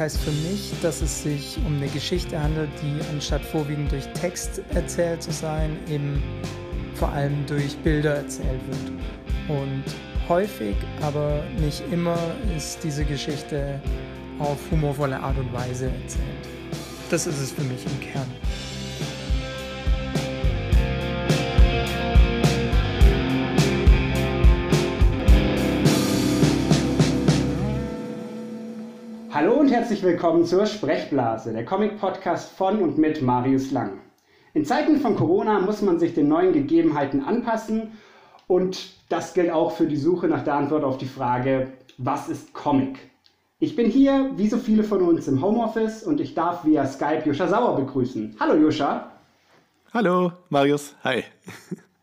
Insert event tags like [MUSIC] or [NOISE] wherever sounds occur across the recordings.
Heißt für mich, dass es sich um eine Geschichte handelt, die anstatt vorwiegend durch Text erzählt zu sein, eben vor allem durch Bilder erzählt wird. Und häufig, aber nicht immer, ist diese Geschichte auf humorvolle Art und Weise erzählt. Das ist es für mich im Kern. Herzlich willkommen zur Sprechblase, der Comic-Podcast von und mit Marius Lang. In Zeiten von Corona muss man sich den neuen Gegebenheiten anpassen und das gilt auch für die Suche nach der Antwort auf die Frage, was ist Comic? Ich bin hier, wie so viele von uns, im Homeoffice und ich darf via Skype Joscha Sauer begrüßen. Hallo Joscha. Hallo Marius, hi. [LAUGHS]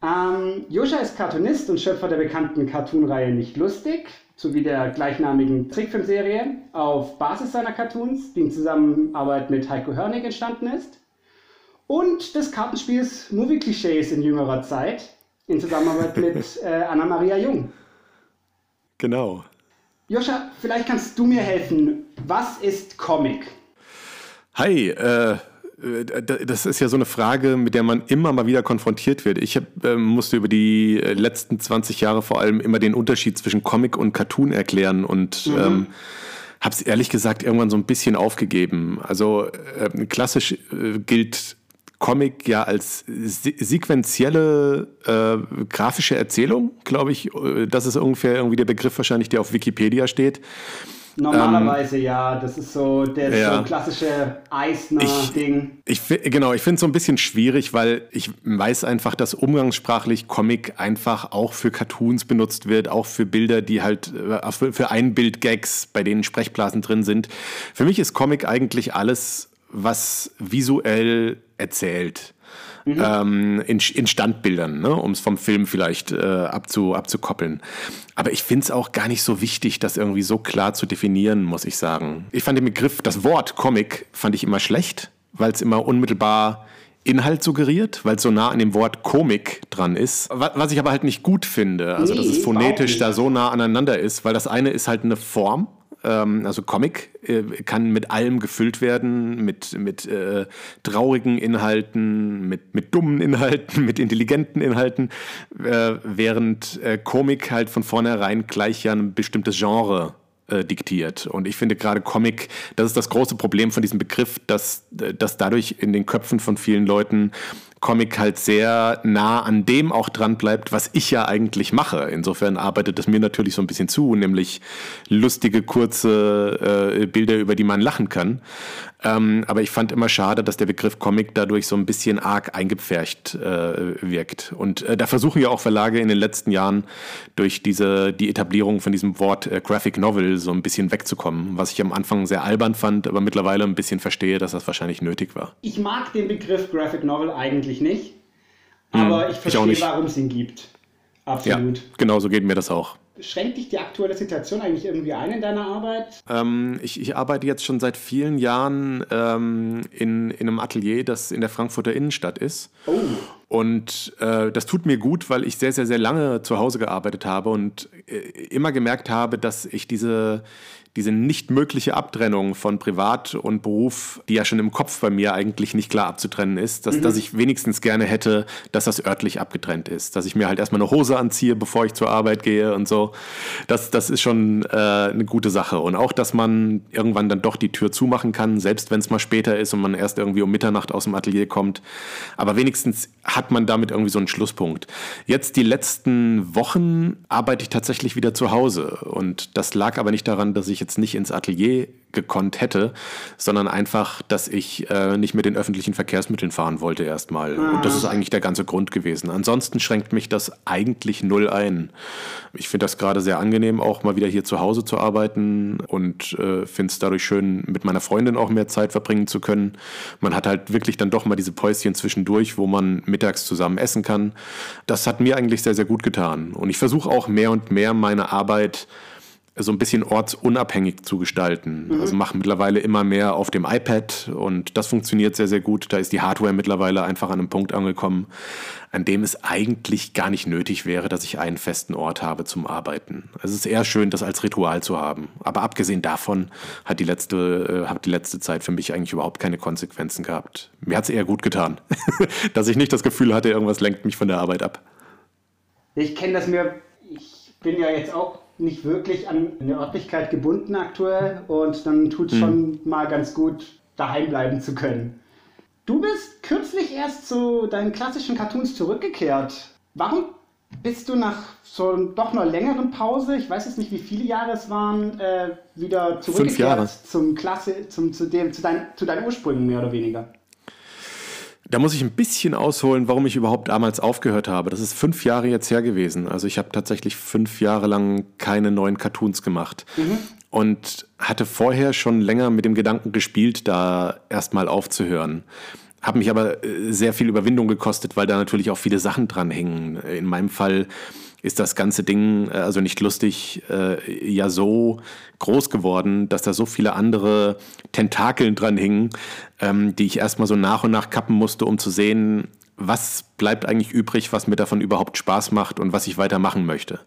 Ähm, Joscha ist Cartoonist und Schöpfer der bekannten Cartoonreihe Nicht Lustig sowie der gleichnamigen Trickfilmserie auf Basis seiner Cartoons, die in Zusammenarbeit mit Heiko Hörnig entstanden ist. Und des Kartenspiels Movie Clichés in jüngerer Zeit in Zusammenarbeit [LAUGHS] mit äh, Anna-Maria Jung. Genau. Joscha, vielleicht kannst du mir helfen. Was ist Comic? Hi, äh, äh, das ist ja so eine Frage, mit der man immer mal wieder konfrontiert wird. Ich hab, äh, musste über die äh, letzten 20 Jahre vor allem immer den Unterschied zwischen Comic und Cartoon erklären und mhm. ähm, habe es ehrlich gesagt irgendwann so ein bisschen aufgegeben. Also äh, klassisch äh, gilt Comic ja als sequentielle äh, grafische Erzählung, glaube ich. Das ist ungefähr irgendwie der Begriff wahrscheinlich, der auf Wikipedia steht. Normalerweise ähm, ja, das ist so der ja. so klassische Eisner-Ding. Ich, ich, genau, ich finde es so ein bisschen schwierig, weil ich weiß einfach, dass umgangssprachlich Comic einfach auch für Cartoons benutzt wird, auch für Bilder, die halt äh, für, für Einbild-Gags, bei denen Sprechblasen drin sind. Für mich ist Comic eigentlich alles, was visuell erzählt mhm. ähm, in, in, Standbildern, ne? um es vom Film vielleicht äh, abzu, abzukoppeln. Aber ich finde es auch gar nicht so wichtig, das irgendwie so klar zu definieren, muss ich sagen. Ich fand den Begriff, das Wort Comic, fand ich immer schlecht, weil es immer unmittelbar Inhalt suggeriert, weil es so nah an dem Wort Komik dran ist. Was ich aber halt nicht gut finde, also nee, dass es phonetisch da so nah aneinander ist, weil das eine ist halt eine Form also Comic äh, kann mit allem gefüllt werden, mit, mit äh, traurigen Inhalten, mit, mit dummen Inhalten, [LAUGHS] mit intelligenten Inhalten, äh, während äh, Komik halt von vornherein gleich ja ein bestimmtes Genre äh, diktiert. Und ich finde gerade Comic, das ist das große Problem von diesem Begriff, dass, äh, dass dadurch in den Köpfen von vielen Leuten Comic halt sehr nah an dem auch dran bleibt, was ich ja eigentlich mache. Insofern arbeitet es mir natürlich so ein bisschen zu, nämlich lustige, kurze äh, Bilder, über die man lachen kann. Ähm, aber ich fand immer schade, dass der Begriff Comic dadurch so ein bisschen arg eingepfercht äh, wirkt. Und äh, da versuchen ja auch Verlage in den letzten Jahren durch diese, die Etablierung von diesem Wort äh, Graphic Novel so ein bisschen wegzukommen, was ich am Anfang sehr albern fand, aber mittlerweile ein bisschen verstehe, dass das wahrscheinlich nötig war. Ich mag den Begriff Graphic Novel eigentlich nicht, aber hm, ich verstehe, warum es ihn gibt. Absolut. Ja, genau so geht mir das auch. Schränkt dich die aktuelle Situation eigentlich irgendwie ein in deiner Arbeit? Ähm, ich, ich, arbeite jetzt schon seit vielen Jahren ähm, in, in einem Atelier, das in der Frankfurter Innenstadt ist. Oh. Und äh, das tut mir gut, weil ich sehr, sehr, sehr lange zu Hause gearbeitet habe und äh, immer gemerkt habe, dass ich diese, diese nicht mögliche Abtrennung von Privat und Beruf, die ja schon im Kopf bei mir eigentlich nicht klar abzutrennen ist, dass, mhm. dass ich wenigstens gerne hätte, dass das örtlich abgetrennt ist. Dass ich mir halt erstmal eine Hose anziehe, bevor ich zur Arbeit gehe und so. Das, das ist schon äh, eine gute Sache. Und auch, dass man irgendwann dann doch die Tür zumachen kann, selbst wenn es mal später ist und man erst irgendwie um Mitternacht aus dem Atelier kommt. Aber wenigstens hat man damit irgendwie so einen Schlusspunkt. Jetzt die letzten Wochen arbeite ich tatsächlich wieder zu Hause. Und das lag aber nicht daran, dass ich jetzt nicht ins Atelier gekonnt hätte, sondern einfach, dass ich äh, nicht mit den öffentlichen Verkehrsmitteln fahren wollte erstmal. Und das ist eigentlich der ganze Grund gewesen. Ansonsten schränkt mich das eigentlich null ein. Ich finde das gerade sehr angenehm, auch mal wieder hier zu Hause zu arbeiten und äh, finde es dadurch schön, mit meiner Freundin auch mehr Zeit verbringen zu können. Man hat halt wirklich dann doch mal diese Päuschen zwischendurch, wo man mittags zusammen essen kann. Das hat mir eigentlich sehr, sehr gut getan. Und ich versuche auch mehr und mehr meine Arbeit so ein bisschen ortsunabhängig zu gestalten. Mhm. Also mache mittlerweile immer mehr auf dem iPad und das funktioniert sehr, sehr gut. Da ist die Hardware mittlerweile einfach an einem Punkt angekommen, an dem es eigentlich gar nicht nötig wäre, dass ich einen festen Ort habe zum Arbeiten. Es ist eher schön, das als Ritual zu haben. Aber abgesehen davon hat die letzte, äh, hat die letzte Zeit für mich eigentlich überhaupt keine Konsequenzen gehabt. Mir hat es eher gut getan, [LAUGHS] dass ich nicht das Gefühl hatte, irgendwas lenkt mich von der Arbeit ab. Ich kenne das mir, ich bin ja jetzt auch nicht wirklich an eine Örtlichkeit gebunden aktuell und dann tut es mhm. schon mal ganz gut, daheim bleiben zu können. Du bist kürzlich erst zu deinen klassischen Cartoons zurückgekehrt. Warum bist du nach so doch einer längeren Pause, ich weiß jetzt nicht, wie viele Jahre es waren, äh, wieder zurückgekehrt zum Klasse, zum, zu, dem, zu, dein, zu deinen Ursprüngen mehr oder weniger? Da muss ich ein bisschen ausholen, warum ich überhaupt damals aufgehört habe. Das ist fünf Jahre jetzt her gewesen. Also ich habe tatsächlich fünf Jahre lang keine neuen Cartoons gemacht. Mhm. Und hatte vorher schon länger mit dem Gedanken gespielt, da erstmal aufzuhören. Habe mich aber äh, sehr viel Überwindung gekostet, weil da natürlich auch viele Sachen dran hängen. In meinem Fall ist das ganze Ding, äh, also nicht lustig, äh, ja so groß geworden, dass da so viele andere Tentakeln dran hingen, ähm, die ich erstmal so nach und nach kappen musste, um zu sehen, was bleibt eigentlich übrig, was mir davon überhaupt Spaß macht und was ich weitermachen möchte.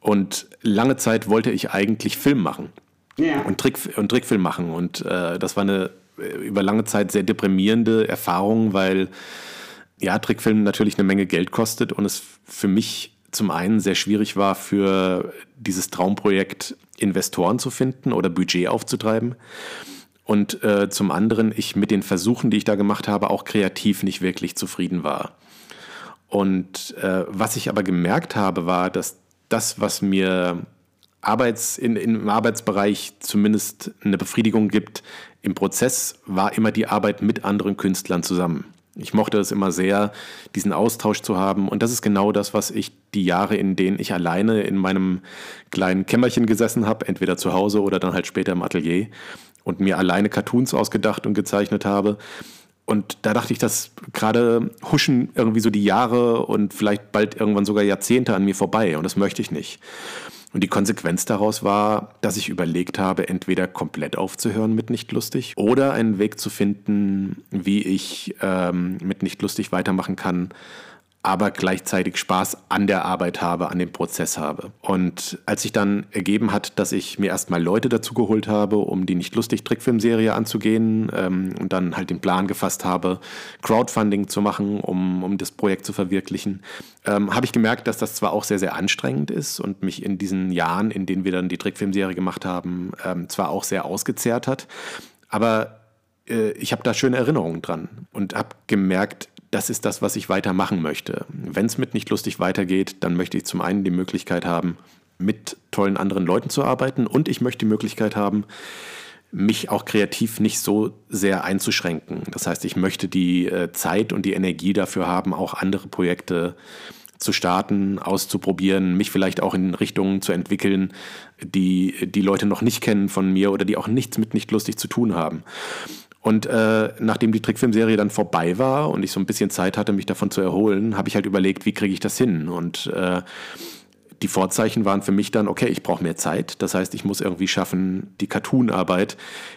Und lange Zeit wollte ich eigentlich Film machen. Ja. Und, Trick, und Trickfilm machen. Und äh, das war eine äh, über lange Zeit sehr deprimierende Erfahrung, weil ja, Trickfilm natürlich eine Menge Geld kostet und es für mich zum einen sehr schwierig war, für dieses Traumprojekt Investoren zu finden oder Budget aufzutreiben. Und äh, zum anderen ich mit den Versuchen, die ich da gemacht habe, auch kreativ nicht wirklich zufrieden war. Und äh, was ich aber gemerkt habe, war, dass das, was mir Arbeits, in, im Arbeitsbereich zumindest eine Befriedigung gibt, im Prozess war immer die Arbeit mit anderen Künstlern zusammen. Ich mochte es immer sehr, diesen Austausch zu haben. Und das ist genau das, was ich die Jahre, in denen ich alleine in meinem kleinen Kämmerchen gesessen habe, entweder zu Hause oder dann halt später im Atelier und mir alleine Cartoons ausgedacht und gezeichnet habe. Und da dachte ich, dass gerade huschen irgendwie so die Jahre und vielleicht bald irgendwann sogar Jahrzehnte an mir vorbei. Und das möchte ich nicht. Und die Konsequenz daraus war, dass ich überlegt habe, entweder komplett aufzuhören mit nicht lustig oder einen Weg zu finden, wie ich ähm, mit nicht lustig weitermachen kann, aber gleichzeitig Spaß an der Arbeit habe, an dem Prozess habe. Und als sich dann ergeben hat, dass ich mir erstmal Leute dazu geholt habe, um die nicht lustig Trickfilmserie anzugehen ähm, und dann halt den Plan gefasst habe, Crowdfunding zu machen, um, um das Projekt zu verwirklichen, ähm, habe ich gemerkt, dass das zwar auch sehr, sehr anstrengend ist und mich in diesen Jahren, in denen wir dann die Trickfilmserie gemacht haben, ähm, zwar auch sehr ausgezehrt hat, aber äh, ich habe da schöne Erinnerungen dran und habe gemerkt, das ist das, was ich weitermachen möchte. Wenn es mit nicht lustig weitergeht, dann möchte ich zum einen die Möglichkeit haben, mit tollen anderen Leuten zu arbeiten und ich möchte die Möglichkeit haben, mich auch kreativ nicht so sehr einzuschränken. Das heißt, ich möchte die äh, Zeit und die Energie dafür haben, auch andere Projekte zu starten, auszuprobieren, mich vielleicht auch in Richtungen zu entwickeln, die die Leute noch nicht kennen von mir oder die auch nichts mit nicht lustig zu tun haben. Und äh, nachdem die Trickfilmserie dann vorbei war und ich so ein bisschen Zeit hatte, mich davon zu erholen, habe ich halt überlegt, wie kriege ich das hin? Und äh, die Vorzeichen waren für mich dann, okay, ich brauche mehr Zeit. Das heißt, ich muss irgendwie schaffen, die Cartoon-Arbeit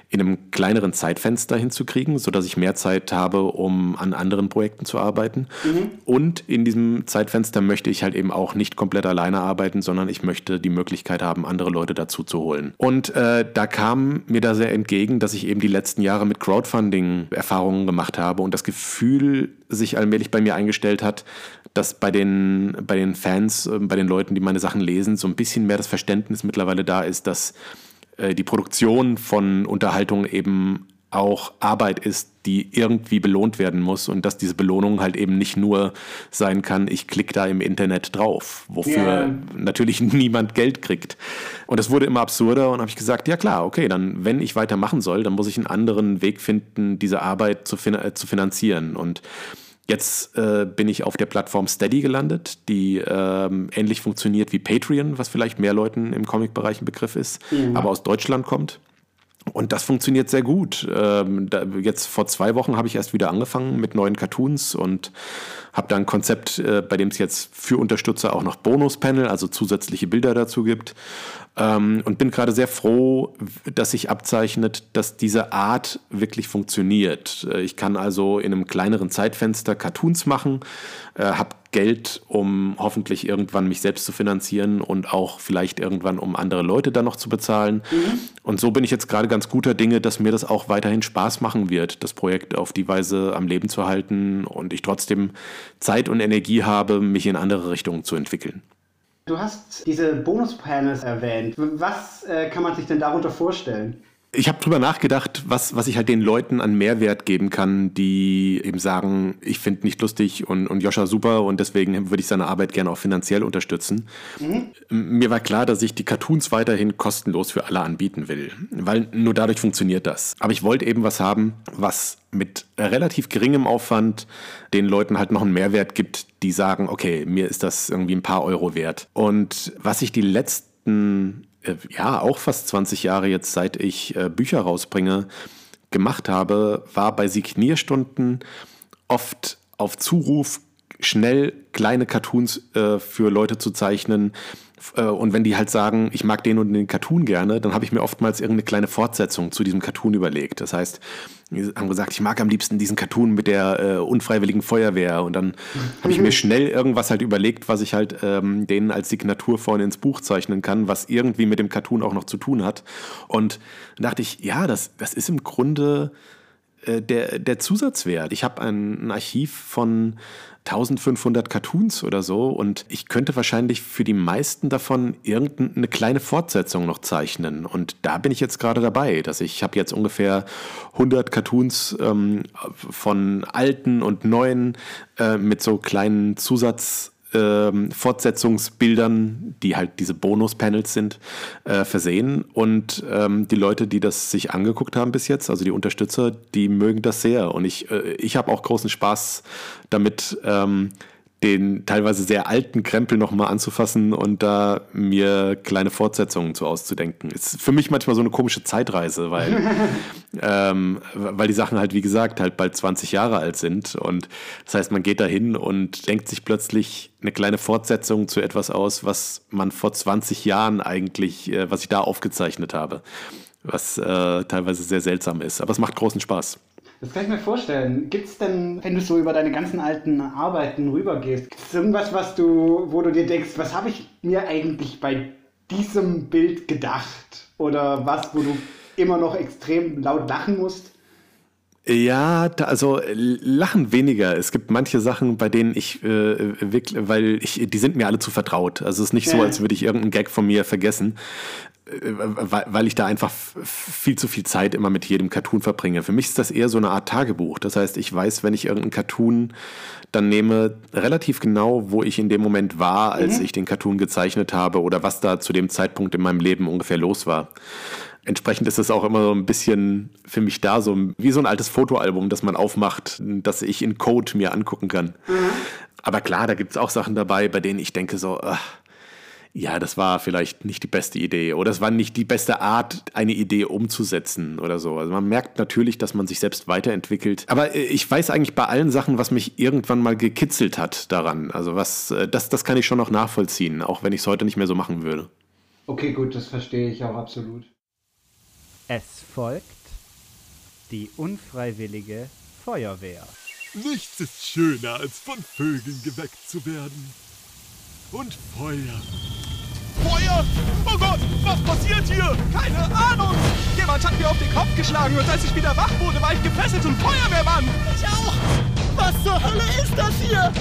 in einem kleineren Zeitfenster hinzukriegen, sodass ich mehr Zeit habe, um an anderen Projekten zu arbeiten. Mhm. Und in diesem Zeitfenster möchte ich halt eben auch nicht komplett alleine arbeiten, sondern ich möchte die Möglichkeit haben, andere Leute dazu zu holen. Und äh, da kam mir da sehr entgegen, dass ich eben die letzten Jahre mit Crowdfunding Erfahrungen gemacht habe und das Gefühl sich allmählich bei mir eingestellt hat, dass bei den, bei den Fans, äh, bei den Leuten, die meine Sachen lesen, so ein bisschen mehr das Verständnis mittlerweile da ist, dass äh, die Produktion von Unterhaltung eben auch Arbeit ist, die irgendwie belohnt werden muss und dass diese Belohnung halt eben nicht nur sein kann, ich klicke da im Internet drauf, wofür yeah. natürlich [LAUGHS] niemand Geld kriegt. Und es wurde immer absurder und habe ich gesagt, ja klar, okay, dann wenn ich weitermachen soll, dann muss ich einen anderen Weg finden, diese Arbeit zu, fin äh, zu finanzieren und Jetzt äh, bin ich auf der Plattform Steady gelandet, die ähm, ähnlich funktioniert wie Patreon, was vielleicht mehr Leuten im Comic-Bereich ein Begriff ist, mhm. aber aus Deutschland kommt. Und das funktioniert sehr gut. Ähm, da, jetzt vor zwei Wochen habe ich erst wieder angefangen mit neuen Cartoons und habe da ein Konzept, äh, bei dem es jetzt für Unterstützer auch noch Bonus-Panel, also zusätzliche Bilder dazu gibt. Ähm, und bin gerade sehr froh, dass sich abzeichnet, dass diese Art wirklich funktioniert. Äh, ich kann also in einem kleineren Zeitfenster Cartoons machen, äh, habe Geld, um hoffentlich irgendwann mich selbst zu finanzieren und auch vielleicht irgendwann, um andere Leute dann noch zu bezahlen. Mhm. Und so bin ich jetzt gerade ganz guter Dinge, dass mir das auch weiterhin Spaß machen wird, das Projekt auf die Weise am Leben zu halten und ich trotzdem Zeit und Energie habe, mich in andere Richtungen zu entwickeln. Du hast diese Bonus-Panels erwähnt. Was äh, kann man sich denn darunter vorstellen? Ich habe drüber nachgedacht, was, was ich halt den Leuten an Mehrwert geben kann, die eben sagen, ich finde nicht lustig und, und Joscha super und deswegen würde ich seine Arbeit gerne auch finanziell unterstützen. Mhm. Mir war klar, dass ich die Cartoons weiterhin kostenlos für alle anbieten will, weil nur dadurch funktioniert das. Aber ich wollte eben was haben, was mit relativ geringem Aufwand den Leuten halt noch einen Mehrwert gibt, die sagen, okay, mir ist das irgendwie ein paar Euro wert. Und was ich die letzten, äh, ja, auch fast 20 Jahre jetzt, seit ich äh, Bücher rausbringe, gemacht habe, war bei Signierstunden oft auf Zuruf schnell kleine Cartoons äh, für Leute zu zeichnen, und wenn die halt sagen, ich mag den und den Cartoon gerne, dann habe ich mir oftmals irgendeine kleine Fortsetzung zu diesem Cartoon überlegt. Das heißt, die haben gesagt, ich mag am liebsten diesen Cartoon mit der äh, unfreiwilligen Feuerwehr. Und dann habe ich mir schnell irgendwas halt überlegt, was ich halt ähm, denen als Signatur vorne ins Buch zeichnen kann, was irgendwie mit dem Cartoon auch noch zu tun hat. Und dann dachte ich, ja, das, das ist im Grunde äh, der, der Zusatzwert. Ich habe ein, ein Archiv von 1500 Cartoons oder so. Und ich könnte wahrscheinlich für die meisten davon irgendeine kleine Fortsetzung noch zeichnen. Und da bin ich jetzt gerade dabei, dass ich habe jetzt ungefähr 100 Cartoons ähm, von alten und neuen äh, mit so kleinen Zusatz ähm, Fortsetzungsbildern, die halt diese Bonus-Panels sind, äh, versehen. Und ähm, die Leute, die das sich angeguckt haben bis jetzt, also die Unterstützer, die mögen das sehr. Und ich, äh, ich habe auch großen Spaß damit, ähm, den teilweise sehr alten Krempel nochmal anzufassen und da mir kleine Fortsetzungen zu auszudenken. Ist für mich manchmal so eine komische Zeitreise, weil, [LAUGHS] ähm, weil die Sachen halt, wie gesagt, halt bald 20 Jahre alt sind. Und das heißt, man geht da hin und denkt sich plötzlich eine kleine Fortsetzung zu etwas aus, was man vor 20 Jahren eigentlich, äh, was ich da aufgezeichnet habe. Was äh, teilweise sehr seltsam ist. Aber es macht großen Spaß. Das kann ich mir vorstellen. Gibt es denn, wenn du so über deine ganzen alten Arbeiten rübergehst, gibt es irgendwas, was du, wo du dir denkst, was habe ich mir eigentlich bei diesem Bild gedacht? Oder was, wo du immer noch extrem laut lachen musst? Ja, da, also lachen weniger. Es gibt manche Sachen, bei denen ich äh, wirklich, weil ich, die sind mir alle zu vertraut. Also es ist nicht ja. so, als würde ich irgendeinen Gag von mir vergessen. Äh, weil ich da einfach viel zu viel Zeit immer mit jedem Cartoon verbringe. Für mich ist das eher so eine Art Tagebuch. Das heißt, ich weiß, wenn ich irgendeinen Cartoon dann nehme, relativ genau, wo ich in dem Moment war, als mhm. ich den Cartoon gezeichnet habe oder was da zu dem Zeitpunkt in meinem Leben ungefähr los war. Entsprechend ist es auch immer so ein bisschen für mich da, so wie so ein altes Fotoalbum, das man aufmacht, das ich in Code mir angucken kann. Mhm. Aber klar, da gibt es auch Sachen dabei, bei denen ich denke so, ach, ja, das war vielleicht nicht die beste Idee oder es war nicht die beste Art, eine Idee umzusetzen oder so. Also man merkt natürlich, dass man sich selbst weiterentwickelt. Aber äh, ich weiß eigentlich bei allen Sachen, was mich irgendwann mal gekitzelt hat daran. Also was, äh, das, das kann ich schon noch nachvollziehen, auch wenn ich es heute nicht mehr so machen würde. Okay, gut, das verstehe ich auch absolut. Es folgt die unfreiwillige Feuerwehr. Nichts ist schöner, als von Vögeln geweckt zu werden. Und Feuer. Feuer? Oh Gott, was passiert hier? Keine Ahnung. Jemand hat mir auf den Kopf geschlagen und als ich wieder wach wurde, war ich gefesselt zum Feuerwehrmann. Ich auch. Was zur Hölle ist das hier?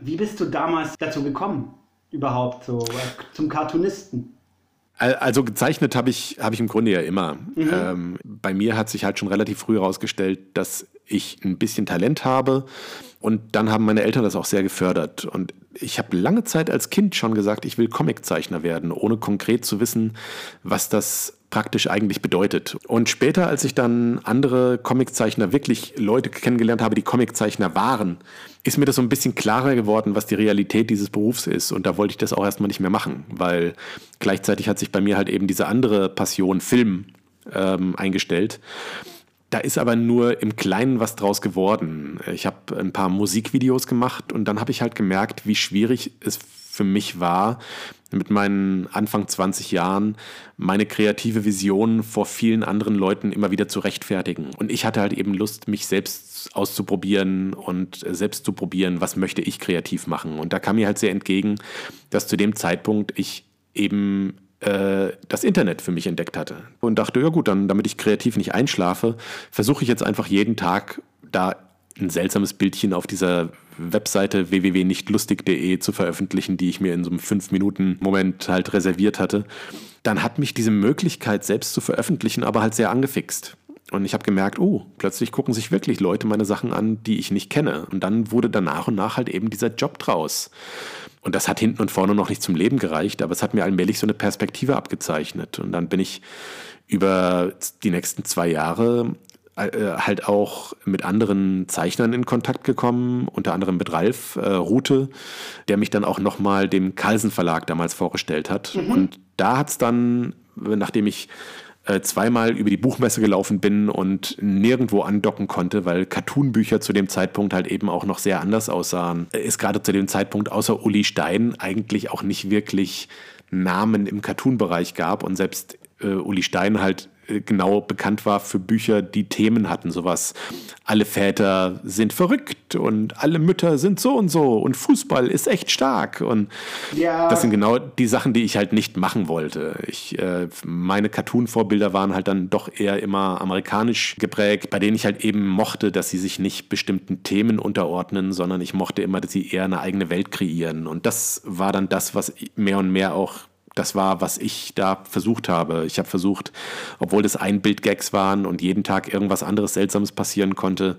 Wie bist du damals dazu gekommen, überhaupt so äh, zum Cartoonisten? Also gezeichnet habe ich, hab ich im Grunde ja immer. Mhm. Ähm, bei mir hat sich halt schon relativ früh herausgestellt, dass ich ein bisschen Talent habe. Und dann haben meine Eltern das auch sehr gefördert. Und ich habe lange Zeit als Kind schon gesagt, ich will Comiczeichner werden, ohne konkret zu wissen, was das praktisch eigentlich bedeutet. Und später, als ich dann andere Comiczeichner, wirklich Leute kennengelernt habe, die Comiczeichner waren, ist mir das so ein bisschen klarer geworden, was die Realität dieses Berufs ist. Und da wollte ich das auch erstmal nicht mehr machen, weil gleichzeitig hat sich bei mir halt eben diese andere Passion, Film, ähm, eingestellt. Da ist aber nur im Kleinen was draus geworden. Ich habe ein paar Musikvideos gemacht und dann habe ich halt gemerkt, wie schwierig es für mich war, mit meinen Anfang 20 Jahren meine kreative Vision vor vielen anderen Leuten immer wieder zu rechtfertigen. Und ich hatte halt eben Lust, mich selbst auszuprobieren und selbst zu probieren, was möchte ich kreativ machen. Und da kam mir halt sehr entgegen, dass zu dem Zeitpunkt ich eben äh, das Internet für mich entdeckt hatte und dachte, ja gut, dann, damit ich kreativ nicht einschlafe, versuche ich jetzt einfach jeden Tag da ein seltsames Bildchen auf dieser Webseite www.nichtlustig.de zu veröffentlichen, die ich mir in so einem 5-Minuten-Moment halt reserviert hatte, dann hat mich diese Möglichkeit, selbst zu veröffentlichen, aber halt sehr angefixt. Und ich habe gemerkt, oh, plötzlich gucken sich wirklich Leute meine Sachen an, die ich nicht kenne. Und dann wurde da nach und nach halt eben dieser Job draus. Und das hat hinten und vorne noch nicht zum Leben gereicht, aber es hat mir allmählich so eine Perspektive abgezeichnet. Und dann bin ich über die nächsten zwei Jahre äh, halt auch mit anderen Zeichnern in Kontakt gekommen, unter anderem mit Ralf äh, Rute, der mich dann auch nochmal dem Carlsen Verlag damals vorgestellt hat. Mhm. Und da hat es dann, nachdem ich äh, zweimal über die Buchmesse gelaufen bin und nirgendwo andocken konnte, weil Cartoonbücher zu dem Zeitpunkt halt eben auch noch sehr anders aussahen. Es gerade zu dem Zeitpunkt außer Uli Stein eigentlich auch nicht wirklich Namen im Cartoon-Bereich gab und selbst äh, Uli Stein halt äh, genau bekannt war für Bücher, die Themen hatten, sowas. Alle Väter sind verrückt und alle Mütter sind so und so und Fußball ist echt stark. Und ja. das sind genau die Sachen, die ich halt nicht machen wollte. Ich, äh, meine Cartoon-Vorbilder waren halt dann doch eher immer amerikanisch geprägt, bei denen ich halt eben mochte, dass sie sich nicht bestimmten Themen unterordnen, sondern ich mochte immer, dass sie eher eine eigene Welt kreieren. Und das war dann das, was mehr und mehr auch das war, was ich da versucht habe. Ich habe versucht, obwohl das Einbild-Gags waren und jeden Tag irgendwas anderes Seltsames passieren konnte,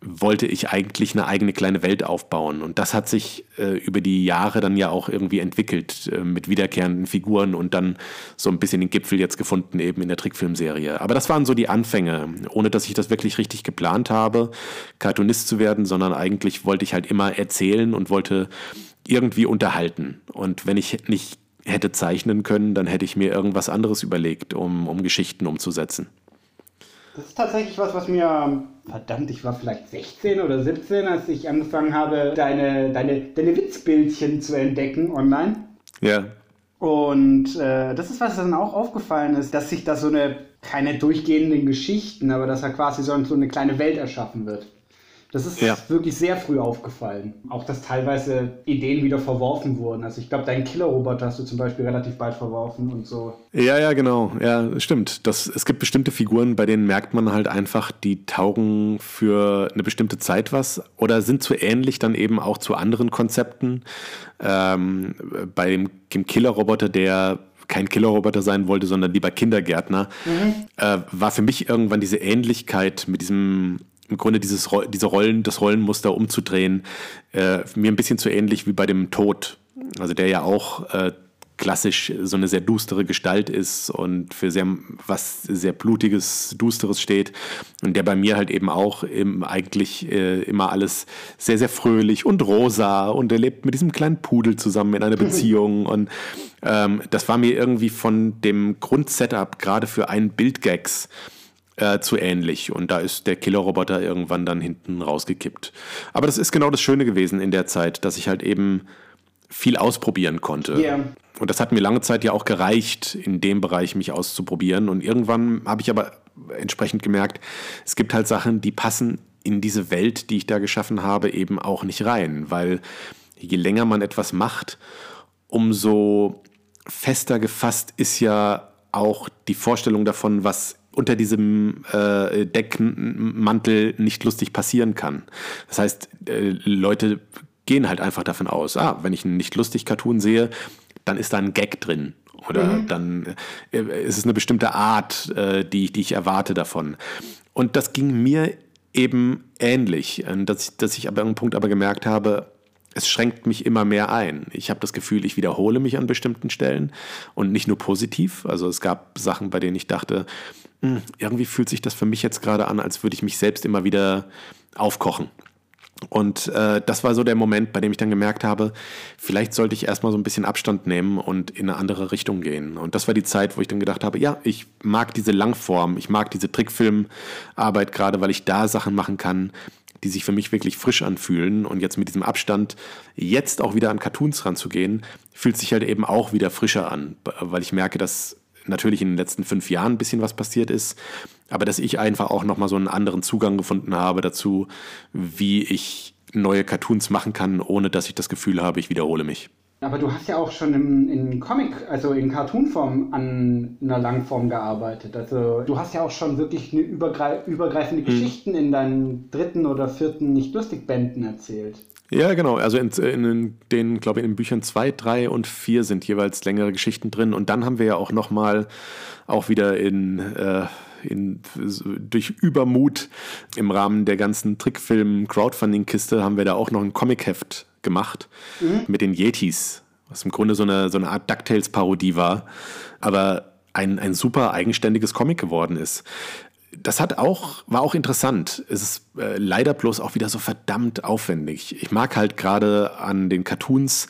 wollte ich eigentlich eine eigene kleine Welt aufbauen. Und das hat sich äh, über die Jahre dann ja auch irgendwie entwickelt äh, mit wiederkehrenden Figuren und dann so ein bisschen den Gipfel jetzt gefunden eben in der Trickfilmserie. Aber das waren so die Anfänge, ohne dass ich das wirklich richtig geplant habe, Cartoonist zu werden, sondern eigentlich wollte ich halt immer erzählen und wollte irgendwie unterhalten. Und wenn ich nicht hätte zeichnen können, dann hätte ich mir irgendwas anderes überlegt, um, um Geschichten umzusetzen. Das ist tatsächlich was, was mir, verdammt, ich war vielleicht 16 oder 17, als ich angefangen habe, deine, deine, deine Witzbildchen zu entdecken online. Ja. Und äh, das ist was, was dann auch aufgefallen ist, dass sich da so eine, keine durchgehenden Geschichten, aber dass da quasi so eine kleine Welt erschaffen wird. Das ist ja. wirklich sehr früh aufgefallen. Auch, dass teilweise Ideen wieder verworfen wurden. Also ich glaube, deinen Killerroboter hast du zum Beispiel relativ bald verworfen und so. Ja, ja, genau. Ja, stimmt. Das, es gibt bestimmte Figuren, bei denen merkt man halt einfach, die taugen für eine bestimmte Zeit was oder sind zu ähnlich dann eben auch zu anderen Konzepten. Ähm, bei dem, dem Killerroboter, der kein Killerroboter sein wollte, sondern lieber Kindergärtner, mhm. äh, war für mich irgendwann diese Ähnlichkeit mit diesem im Grunde dieses, diese Rollen, das Rollenmuster umzudrehen, äh, mir ein bisschen zu ähnlich wie bei dem Tod. Also der ja auch äh, klassisch so eine sehr dustere Gestalt ist und für sehr was sehr blutiges, dusteres steht und der bei mir halt eben auch im, eigentlich äh, immer alles sehr sehr fröhlich und rosa und er lebt mit diesem kleinen Pudel zusammen in einer Beziehung und ähm, das war mir irgendwie von dem Grundsetup gerade für einen Bildgags äh, zu ähnlich. Und da ist der Killerroboter irgendwann dann hinten rausgekippt. Aber das ist genau das Schöne gewesen in der Zeit, dass ich halt eben viel ausprobieren konnte. Yeah. Und das hat mir lange Zeit ja auch gereicht, in dem Bereich mich auszuprobieren. Und irgendwann habe ich aber entsprechend gemerkt, es gibt halt Sachen, die passen in diese Welt, die ich da geschaffen habe, eben auch nicht rein. Weil je länger man etwas macht, umso fester gefasst ist ja auch die Vorstellung davon, was unter diesem äh, Deckmantel nicht lustig passieren kann. Das heißt, äh, Leute gehen halt einfach davon aus, ah, wenn ich einen nicht lustig Cartoon sehe, dann ist da ein Gag drin. Oder mhm. dann äh, ist es eine bestimmte Art, äh, die, die ich erwarte davon. Und das ging mir eben ähnlich, äh, dass, dass ich aber an einem Punkt aber gemerkt habe, es schränkt mich immer mehr ein. Ich habe das Gefühl, ich wiederhole mich an bestimmten Stellen und nicht nur positiv. Also es gab Sachen, bei denen ich dachte, hm, irgendwie fühlt sich das für mich jetzt gerade an, als würde ich mich selbst immer wieder aufkochen. Und äh, das war so der Moment, bei dem ich dann gemerkt habe, vielleicht sollte ich erstmal so ein bisschen Abstand nehmen und in eine andere Richtung gehen. Und das war die Zeit, wo ich dann gedacht habe, ja, ich mag diese Langform, ich mag diese Trickfilmarbeit gerade, weil ich da Sachen machen kann, die sich für mich wirklich frisch anfühlen. Und jetzt mit diesem Abstand, jetzt auch wieder an Cartoons ranzugehen, fühlt sich halt eben auch wieder frischer an, weil ich merke, dass natürlich in den letzten fünf Jahren ein bisschen was passiert ist, aber dass ich einfach auch nochmal so einen anderen Zugang gefunden habe dazu, wie ich neue Cartoons machen kann, ohne dass ich das Gefühl habe, ich wiederhole mich. Aber du hast ja auch schon im, in Comic, also in Cartoonform an einer Langform gearbeitet. Also du hast ja auch schon wirklich eine übergreif übergreifende mhm. Geschichten in deinen dritten oder vierten Nicht-Lustig-Bänden erzählt. Ja, genau. Also in, in den, glaube ich, in den Büchern 2, 3 und 4 sind jeweils längere Geschichten drin. Und dann haben wir ja auch nochmal auch wieder in, äh, in, durch Übermut im Rahmen der ganzen Trickfilm-Crowdfunding-Kiste haben wir da auch noch ein Comic-Heft gemacht mhm. mit den Yetis, was im Grunde so eine, so eine Art DuckTales-Parodie war, aber ein, ein super eigenständiges Comic geworden ist das hat auch, war auch interessant. Es ist äh, leider bloß auch wieder so verdammt aufwendig. Ich mag halt gerade an den Cartoons,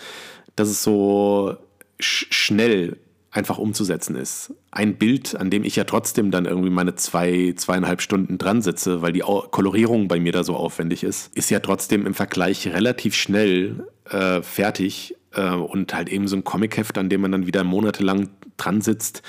dass es so sch schnell einfach umzusetzen ist. Ein Bild, an dem ich ja trotzdem dann irgendwie meine zwei, zweieinhalb Stunden dran sitze, weil die Kolorierung bei mir da so aufwendig ist, ist ja trotzdem im Vergleich relativ schnell äh, fertig äh, und halt eben so ein Comicheft, an dem man dann wieder monatelang dran sitzt,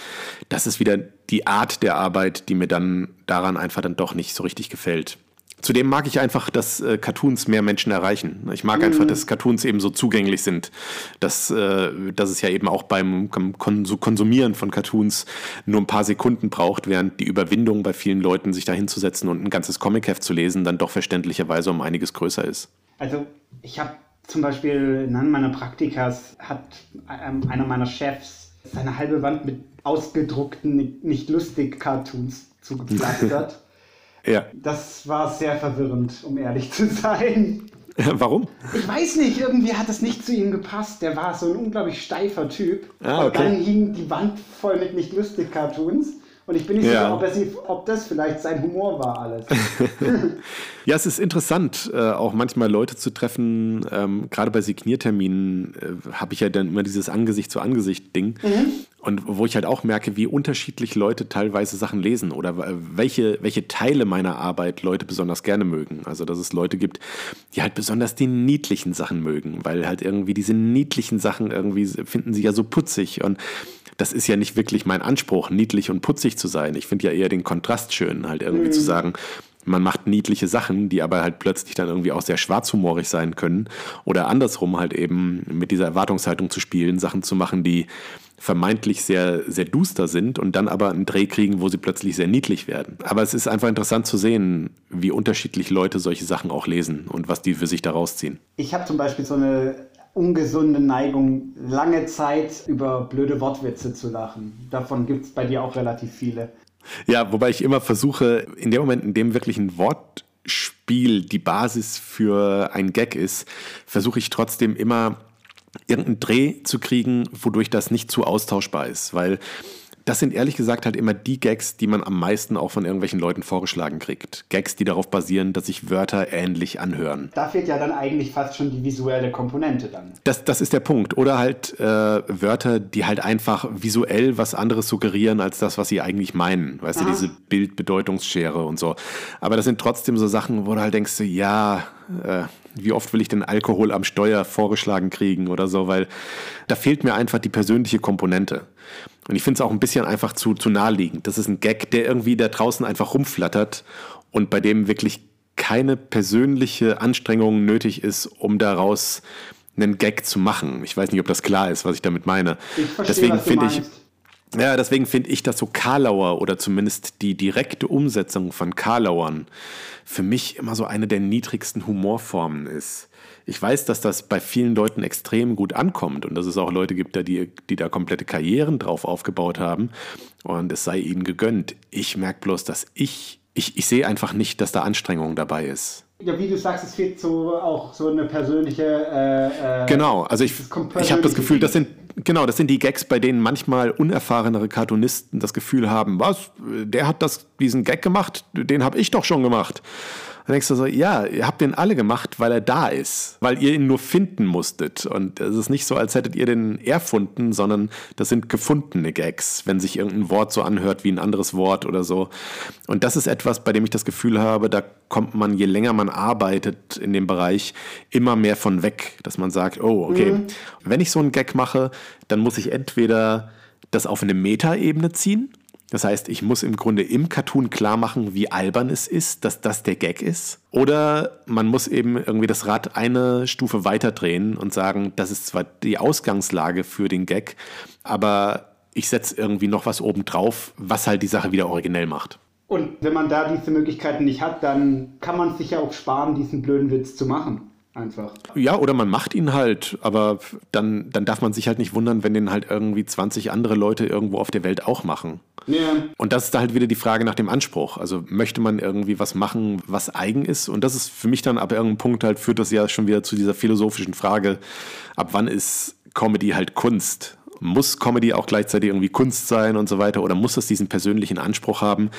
das ist wieder die Art der Arbeit, die mir dann daran einfach dann doch nicht so richtig gefällt. Zudem mag ich einfach, dass äh, Cartoons mehr Menschen erreichen. Ich mag mhm. einfach, dass Cartoons eben so zugänglich sind, dass, äh, dass es ja eben auch beim Konsumieren von Cartoons nur ein paar Sekunden braucht, während die Überwindung bei vielen Leuten, sich da hinzusetzen und ein ganzes Comicheft zu lesen, dann doch verständlicherweise um einiges größer ist. Also ich habe zum Beispiel in einem meiner Praktikas hat ähm, einer meiner Chefs seine halbe Wand mit ausgedruckten, nicht lustig Cartoons zugepflastert. [LAUGHS] ja. Das war sehr verwirrend, um ehrlich zu sein. [LAUGHS] Warum? Ich weiß nicht, irgendwie hat es nicht zu ihm gepasst. Der war so ein unglaublich steifer Typ. Ah, okay. Und dann hing die Wand voll mit nicht lustig Cartoons. Und ich bin nicht ja. sicher, ob, sie, ob, das vielleicht sein Humor war alles. [LAUGHS] ja, es ist interessant, äh, auch manchmal Leute zu treffen. Ähm, gerade bei Signierterminen äh, habe ich ja dann immer dieses Angesicht-zu-Angesicht-Ding. Mhm. Und wo ich halt auch merke, wie unterschiedlich Leute teilweise Sachen lesen oder welche, welche Teile meiner Arbeit Leute besonders gerne mögen. Also, dass es Leute gibt, die halt besonders die niedlichen Sachen mögen, weil halt irgendwie diese niedlichen Sachen irgendwie finden sie ja so putzig und das ist ja nicht wirklich mein Anspruch, niedlich und putzig zu sein. Ich finde ja eher den Kontrast schön, halt irgendwie mhm. zu sagen, man macht niedliche Sachen, die aber halt plötzlich dann irgendwie auch sehr schwarzhumorig sein können. Oder andersrum halt eben mit dieser Erwartungshaltung zu spielen, Sachen zu machen, die vermeintlich sehr, sehr duster sind und dann aber einen Dreh kriegen, wo sie plötzlich sehr niedlich werden. Aber es ist einfach interessant zu sehen, wie unterschiedlich Leute solche Sachen auch lesen und was die für sich daraus ziehen. Ich habe zum Beispiel so eine ungesunde Neigung, lange Zeit über blöde Wortwitze zu lachen. Davon gibt es bei dir auch relativ viele. Ja, wobei ich immer versuche, in dem Moment, in dem wirklich ein Wortspiel die Basis für ein Gag ist, versuche ich trotzdem immer irgendeinen Dreh zu kriegen, wodurch das nicht zu austauschbar ist. Weil das sind ehrlich gesagt halt immer die Gags, die man am meisten auch von irgendwelchen Leuten vorgeschlagen kriegt. Gags, die darauf basieren, dass sich Wörter ähnlich anhören. Da fehlt ja dann eigentlich fast schon die visuelle Komponente dann. Das, das ist der Punkt. Oder halt äh, Wörter, die halt einfach visuell was anderes suggerieren als das, was sie eigentlich meinen. Weißt Aha. du, diese Bildbedeutungsschere und so. Aber das sind trotzdem so Sachen, wo du halt denkst, ja, äh, wie oft will ich den Alkohol am Steuer vorgeschlagen kriegen oder so, weil da fehlt mir einfach die persönliche Komponente. Und ich finde es auch ein bisschen einfach zu, zu naheliegend. Das ist ein Gag, der irgendwie da draußen einfach rumflattert und bei dem wirklich keine persönliche Anstrengung nötig ist, um daraus einen Gag zu machen. Ich weiß nicht, ob das klar ist, was ich damit meine. Ich verstehe, Deswegen finde ich, ja, deswegen finde ich, dass so Karlauer oder zumindest die direkte Umsetzung von Karlauern für mich immer so eine der niedrigsten Humorformen ist. Ich weiß, dass das bei vielen Leuten extrem gut ankommt und dass es auch Leute gibt, die, die da komplette Karrieren drauf aufgebaut haben und es sei ihnen gegönnt. Ich merke bloß, dass ich, ich, ich sehe einfach nicht, dass da Anstrengung dabei ist. Ja, wie du sagst, es fehlt so auch so eine persönliche. Äh, äh genau, also ich, ich habe das Gefühl, das sind genau, das sind die Gags, bei denen manchmal unerfahrenere Cartoonisten das Gefühl haben, was, der hat das, diesen Gag gemacht, den habe ich doch schon gemacht. Dann denkst du so, ja, ihr habt den alle gemacht, weil er da ist, weil ihr ihn nur finden musstet. Und es ist nicht so, als hättet ihr den erfunden, sondern das sind gefundene Gags, wenn sich irgendein Wort so anhört wie ein anderes Wort oder so. Und das ist etwas, bei dem ich das Gefühl habe, da kommt man, je länger man arbeitet in dem Bereich, immer mehr von weg, dass man sagt, oh, okay, mhm. wenn ich so einen Gag mache, dann muss ich entweder das auf eine Metaebene ziehen das heißt, ich muss im Grunde im Cartoon klar machen, wie albern es ist, dass das der Gag ist. Oder man muss eben irgendwie das Rad eine Stufe weiter drehen und sagen, das ist zwar die Ausgangslage für den Gag, aber ich setze irgendwie noch was oben drauf, was halt die Sache wieder originell macht. Und wenn man da diese Möglichkeiten nicht hat, dann kann man sich ja auch sparen, diesen blöden Witz zu machen einfach. Ja, oder man macht ihn halt, aber dann, dann darf man sich halt nicht wundern, wenn den halt irgendwie 20 andere Leute irgendwo auf der Welt auch machen. Ja. Und das ist da halt wieder die Frage nach dem Anspruch. Also möchte man irgendwie was machen, was eigen ist? Und das ist für mich dann ab irgendeinem Punkt halt, führt das ja schon wieder zu dieser philosophischen Frage, ab wann ist Comedy halt Kunst? Muss Comedy auch gleichzeitig irgendwie Kunst sein und so weiter? Oder muss es diesen persönlichen Anspruch haben?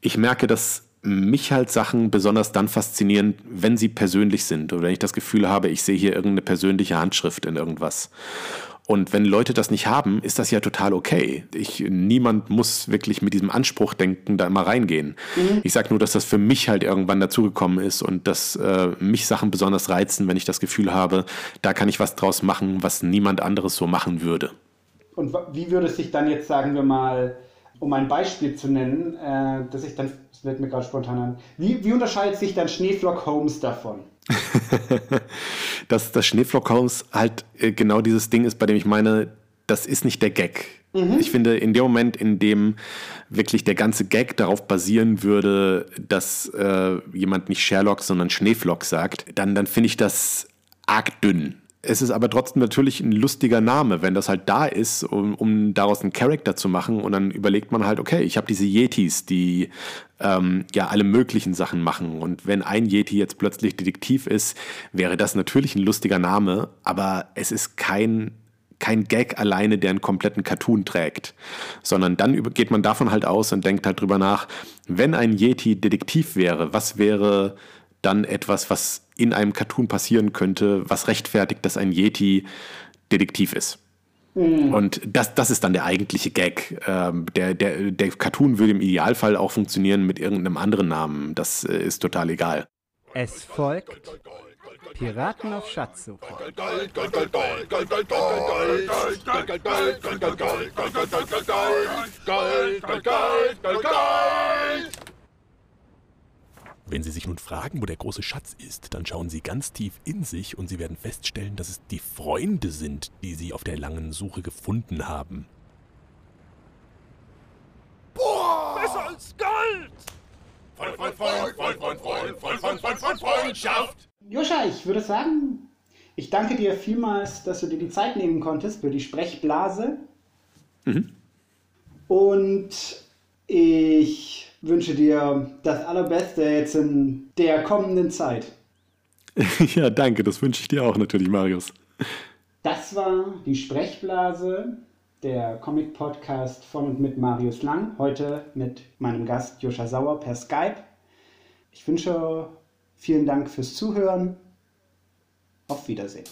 Ich merke, dass mich halt Sachen besonders dann faszinieren, wenn sie persönlich sind oder wenn ich das Gefühl habe, ich sehe hier irgendeine persönliche Handschrift in irgendwas. Und wenn Leute das nicht haben, ist das ja total okay. Ich, niemand muss wirklich mit diesem Anspruch denken, da immer reingehen. Mhm. Ich sage nur, dass das für mich halt irgendwann dazugekommen ist und dass äh, mich Sachen besonders reizen, wenn ich das Gefühl habe, da kann ich was draus machen, was niemand anderes so machen würde. Und wie würde es sich dann jetzt, sagen wir mal, um ein Beispiel zu nennen, äh, dass ich dann wird mir gerade spontan an. Wie, wie unterscheidet sich dann Schneeflock Holmes davon? [LAUGHS] dass das Schneeflock Holmes halt äh, genau dieses Ding ist, bei dem ich meine, das ist nicht der Gag. Mhm. Ich finde, in dem Moment, in dem wirklich der ganze Gag darauf basieren würde, dass äh, jemand nicht Sherlock, sondern Schneeflock sagt, dann, dann finde ich das arg dünn. Es ist aber trotzdem natürlich ein lustiger Name, wenn das halt da ist, um, um daraus einen Charakter zu machen. Und dann überlegt man halt, okay, ich habe diese Yetis, die ähm, ja alle möglichen Sachen machen. Und wenn ein Yeti jetzt plötzlich Detektiv ist, wäre das natürlich ein lustiger Name, aber es ist kein kein Gag alleine, der einen kompletten Cartoon trägt, sondern dann geht man davon halt aus und denkt halt drüber nach, wenn ein Yeti Detektiv wäre, was wäre dann etwas, was in einem Cartoon passieren könnte, was rechtfertigt, dass ein Yeti Detektiv ist. Mhm. Und das, das ist dann der eigentliche Gag. Ähm, der, der, der Cartoon würde im Idealfall auch funktionieren mit irgendeinem anderen Namen. Das äh, ist total egal. Es folgt Piraten auf Schatzsuche. Wenn Sie sich nun fragen, wo der große Schatz ist, dann schauen Sie ganz tief in sich und Sie werden feststellen, dass es die Freunde sind, die Sie auf der langen Suche gefunden haben. Boah! Besser als Gold! Freund, Freund, Freund, Freund, Freund, Freund, Freund, Freund, Freund, Freund, Freundschaft! Joscha, ich würde sagen, ich danke dir vielmals, dass du dir die Zeit nehmen konntest für die Sprechblase. Mhm. Und ich wünsche dir das Allerbeste jetzt in der kommenden Zeit. [LAUGHS] ja, danke, das wünsche ich dir auch natürlich, Marius. Das war die Sprechblase, der Comic-Podcast von und mit Marius Lang. Heute mit meinem Gast Joscha Sauer per Skype. Ich wünsche vielen Dank fürs Zuhören. Auf Wiedersehen.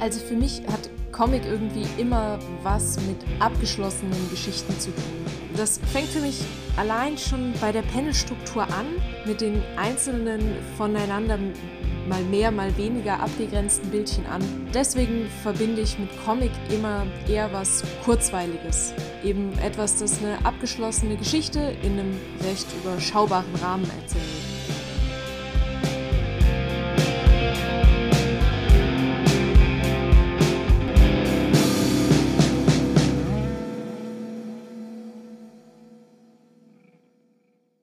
Also für mich hat Comic irgendwie immer was mit abgeschlossenen Geschichten zu tun. Das fängt für mich allein schon bei der Panelstruktur an, mit den einzelnen voneinander mal mehr, mal weniger abgegrenzten Bildchen an. Deswegen verbinde ich mit Comic immer eher was Kurzweiliges. Eben etwas, das eine abgeschlossene Geschichte in einem recht überschaubaren Rahmen erzählt.